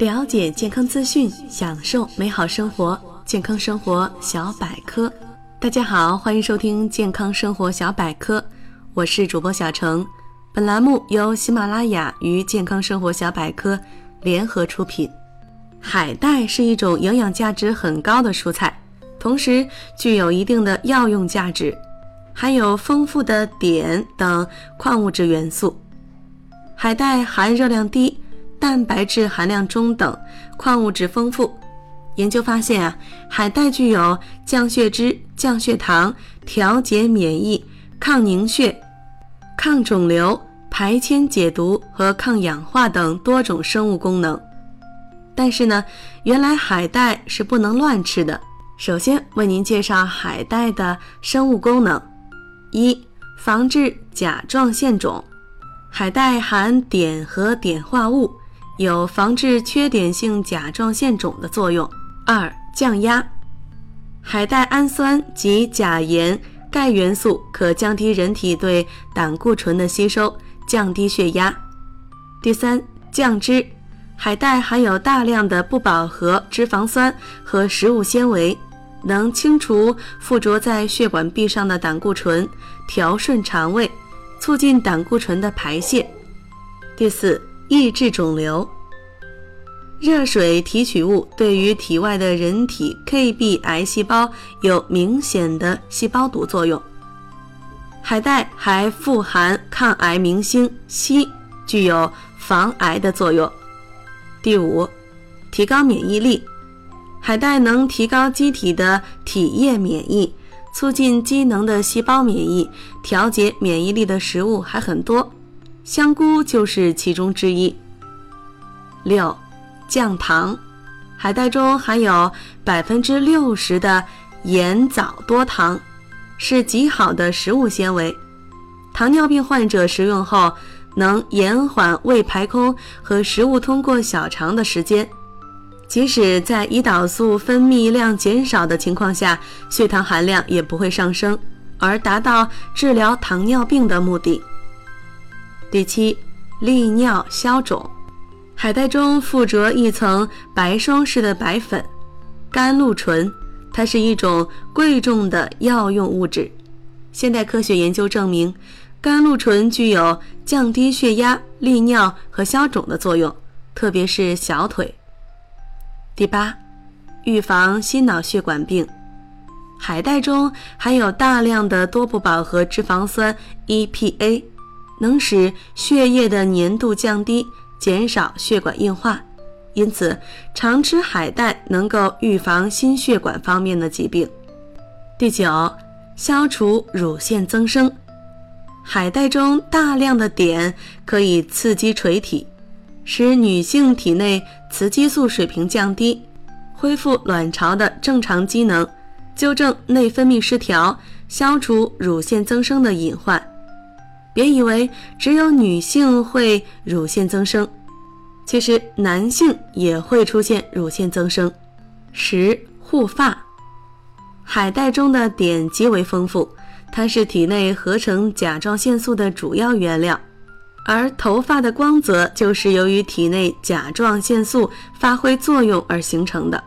了解健康资讯，享受美好生活。健康生活小百科，大家好，欢迎收听健康生活小百科，我是主播小程。本栏目由喜马拉雅与健康生活小百科联合出品。海带是一种营养价值很高的蔬菜，同时具有一定的药用价值，含有丰富的碘等矿物质元素。海带含热量低。蛋白质含量中等，矿物质丰富。研究发现啊，海带具有降血脂、降血糖、调节免疫、抗凝血、抗肿瘤、排铅解毒和抗氧化等多种生物功能。但是呢，原来海带是不能乱吃的。首先为您介绍海带的生物功能：一、防治甲状腺肿。海带含碘和碘化物。有防治缺碘性甲状腺肿的作用。二、降压，海带氨酸及钾盐、钙元素可降低人体对胆固醇的吸收，降低血压。第三，降脂，海带含有大量的不饱和脂肪酸和食物纤维，能清除附着在血管壁上的胆固醇，调顺肠胃，促进胆固醇的排泄。第四。抑制肿瘤，热水提取物对于体外的人体 KB 癌细胞有明显的细胞毒作用。海带还富含抗癌明星硒，具有防癌的作用。第五，提高免疫力，海带能提高机体的体液免疫，促进机能的细胞免疫，调节免疫力的食物还很多。香菇就是其中之一。六，降糖，海带中含有百分之六十的盐藻多糖，是极好的食物纤维。糖尿病患者食用后，能延缓胃排空和食物通过小肠的时间。即使在胰岛素分泌量减少的情况下，血糖含量也不会上升，而达到治疗糖尿病的目的。第七，利尿消肿，海带中附着一层白霜似的白粉，甘露醇，它是一种贵重的药用物质。现代科学研究证明，甘露醇具有降低血压、利尿和消肿的作用，特别是小腿。第八，预防心脑血管病，海带中含有大量的多不饱和脂肪酸 EPA。能使血液的粘度降低，减少血管硬化，因此常吃海带能够预防心血管方面的疾病。第九，消除乳腺增生。海带中大量的碘可以刺激垂体，使女性体内雌激素水平降低，恢复卵巢的正常机能，纠正内分泌失调，消除乳腺增生的隐患。别以为只有女性会乳腺增生，其实男性也会出现乳腺增生。十护发，海带中的碘极为丰富，它是体内合成甲状腺素的主要原料，而头发的光泽就是由于体内甲状腺素发挥作用而形成的。